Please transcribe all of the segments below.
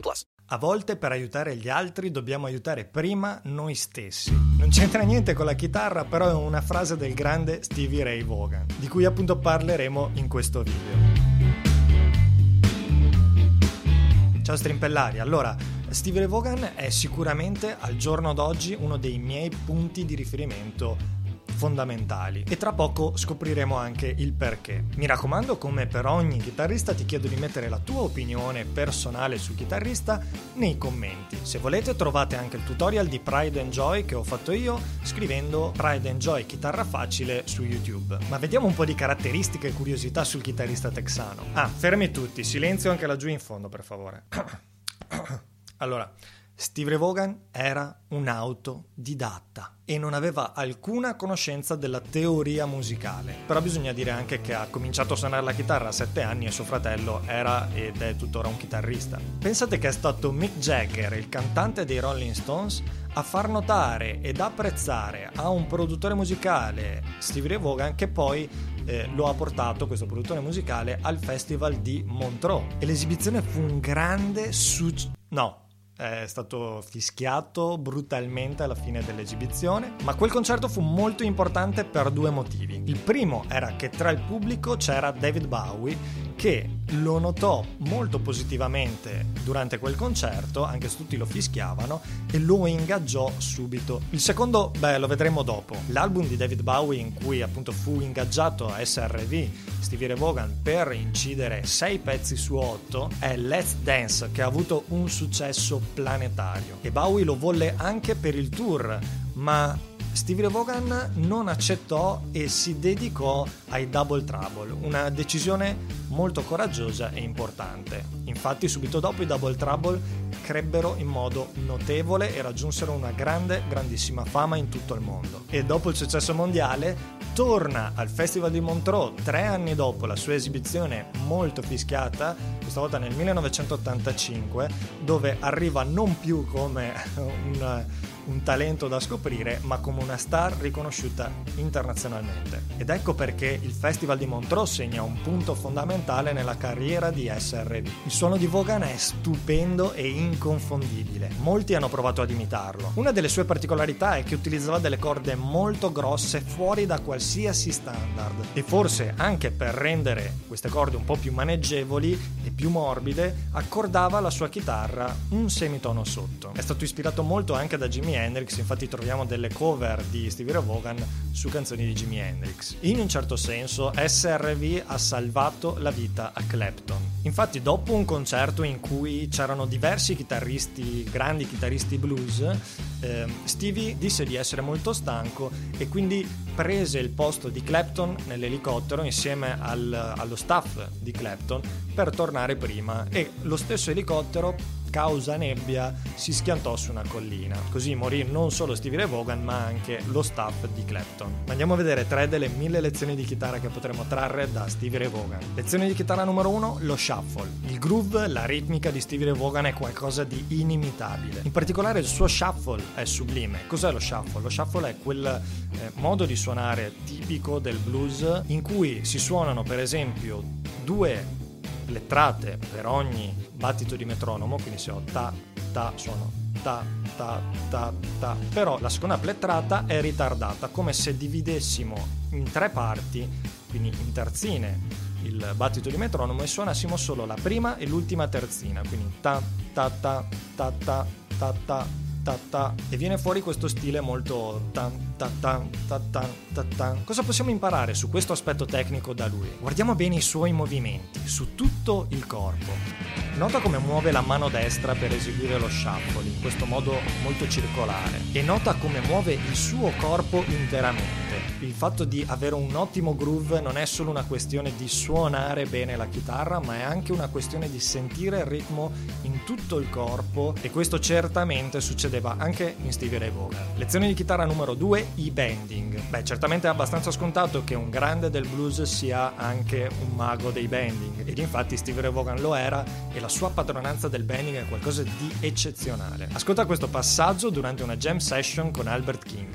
plus. A volte per aiutare gli altri dobbiamo aiutare prima noi stessi. Non c'entra niente con la chitarra, però è una frase del grande Stevie Ray Vaughan, di cui appunto parleremo in questo video. Ciao strimpellari, allora Stevie Ray Vaughan è sicuramente al giorno d'oggi uno dei miei punti di riferimento fondamentali e tra poco scopriremo anche il perché. Mi raccomando, come per ogni chitarrista, ti chiedo di mettere la tua opinione personale sul chitarrista nei commenti. Se volete trovate anche il tutorial di Pride and Joy che ho fatto io scrivendo Pride and Joy chitarra facile su YouTube. Ma vediamo un po' di caratteristiche e curiosità sul chitarrista texano. Ah, fermi tutti, silenzio anche laggiù in fondo per favore. Allora, Steve Ray Vaughan era un autodidatta e non aveva alcuna conoscenza della teoria musicale. Però bisogna dire anche che ha cominciato a suonare la chitarra a 7 anni e suo fratello era ed è tuttora un chitarrista. Pensate che è stato Mick Jagger, il cantante dei Rolling Stones, a far notare ed apprezzare a un produttore musicale, Steve Ray Vaughan, che poi eh, lo ha portato, questo produttore musicale, al festival di Montreux. E l'esibizione fu un grande successo. No, è stato fischiato brutalmente alla fine dell'esibizione, ma quel concerto fu molto importante per due motivi. Il primo era che tra il pubblico c'era David Bowie che lo notò molto positivamente durante quel concerto, anche se tutti lo fischiavano, e lo ingaggiò subito. Il secondo, beh, lo vedremo dopo. L'album di David Bowie in cui appunto fu ingaggiato a SRV Stevie Ray Vaughan per incidere 6 pezzi su 8 è Let's Dance che ha avuto un successo planetario e Bowie lo volle anche per il tour, ma Stevie Vaughan non accettò e si dedicò ai Double Trouble, una decisione molto coraggiosa e importante. Infatti subito dopo i Double Trouble crebbero in modo notevole e raggiunsero una grande, grandissima fama in tutto il mondo. E dopo il successo mondiale torna al Festival di Montreux tre anni dopo la sua esibizione molto fischiata, questa volta nel 1985, dove arriva non più come un un talento da scoprire, ma come una star riconosciuta internazionalmente. Ed ecco perché il Festival di Montreux segna un punto fondamentale nella carriera di SRV. Il suono di Vaughan è stupendo e inconfondibile. Molti hanno provato ad imitarlo. Una delle sue particolarità è che utilizzava delle corde molto grosse fuori da qualsiasi standard e forse anche per rendere queste corde un po' più maneggevoli e più morbide, accordava alla sua chitarra un semitono sotto. È stato ispirato molto anche da Hendrix, infatti troviamo delle cover di Stevie Ray Vaughan su canzoni di Jimi Hendrix. In un certo senso SRV ha salvato la vita a Clapton. Infatti dopo un concerto in cui c'erano diversi chitarristi, grandi chitarristi blues, eh, Stevie disse di essere molto stanco e quindi prese il posto di Clapton nell'elicottero insieme al, allo staff di Clapton per tornare prima e lo stesso elicottero causa nebbia si schiantò su una collina. Così morì non solo Stevie Ray Vaughan ma anche lo staff di Clapton. Andiamo a vedere tre delle mille lezioni di chitarra che potremo trarre da Stevie Ray Vaughan. Lezione di chitarra numero uno, lo shuffle. Il groove, la ritmica di Stevie Ray Vaughan è qualcosa di inimitabile. In particolare il suo shuffle è sublime. Cos'è lo shuffle? Lo shuffle è quel eh, modo di suonare tipico del blues in cui si suonano per esempio due lettrate per ogni battito di metronomo, quindi se ho ta, ta, suono ta, ta, ta, ta, però la seconda plettrata è ritardata, come se dividessimo in tre parti, quindi in terzine, il battito di metronomo e suonassimo solo la prima e l'ultima terzina, quindi ta, ta, ta, ta, ta, ta, ta, ta ta e viene fuori questo stile molto tan ta tan ta tan ta tan. Cosa possiamo imparare su questo aspetto tecnico da lui? Guardiamo bene i suoi movimenti su tutto il corpo. Nota come muove la mano destra per eseguire lo shuffle, in questo modo molto circolare, e nota come muove il suo corpo interamente. Il fatto di avere un ottimo groove non è solo una questione di suonare bene la chitarra, ma è anche una questione di sentire il ritmo in tutto il corpo e questo certamente succedeva anche in Stevie Ray Vaughan. Lezione di chitarra numero 2, i bending. Beh, certamente è abbastanza scontato che un grande del blues sia anche un mago dei bending ed infatti Stevie Ray Vaughan lo era e la sua padronanza del bending è qualcosa di eccezionale. Ascolta questo passaggio durante una jam session con Albert King.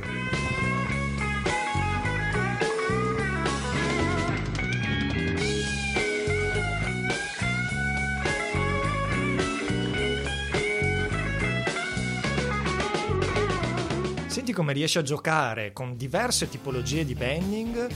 Senti come riesce a giocare con diverse tipologie di bending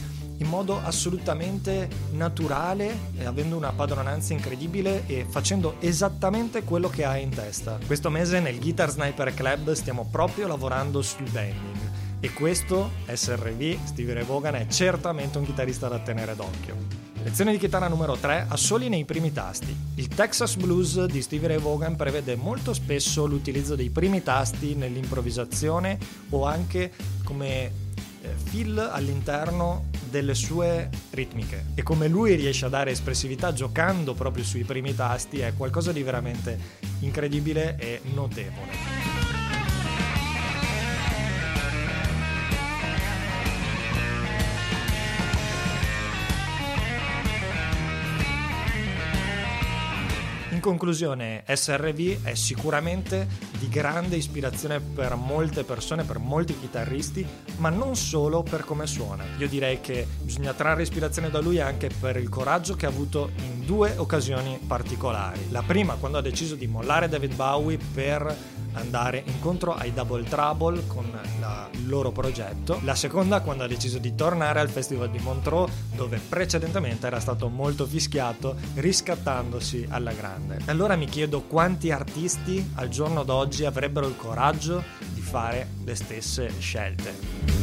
in modo assolutamente naturale, avendo una padronanza incredibile e facendo esattamente quello che ha in testa. Questo mese nel Guitar Sniper Club stiamo proprio lavorando sul bending e questo, SRV, Stevie Ray Vaughan, è certamente un chitarrista da tenere d'occhio. Lezione di chitarra numero 3, assoli nei primi tasti. Il Texas Blues di Stevie Ray Vaughan prevede molto spesso l'utilizzo dei primi tasti nell'improvvisazione o anche come fill all'interno delle sue ritmiche e come lui riesce a dare espressività giocando proprio sui primi tasti è qualcosa di veramente incredibile e notevole. Conclusione, SRV è sicuramente di grande ispirazione per molte persone, per molti chitarristi, ma non solo per come suona. Io direi che bisogna trarre ispirazione da lui anche per il coraggio che ha avuto in due occasioni particolari. La prima quando ha deciso di mollare David Bowie per andare incontro ai Double Trouble con la, il loro progetto. La seconda quando ha deciso di tornare al Festival di Montreux dove precedentemente era stato molto fischiato riscattandosi alla grande. Allora mi chiedo quanti artisti al giorno d'oggi avrebbero il coraggio di fare le stesse scelte.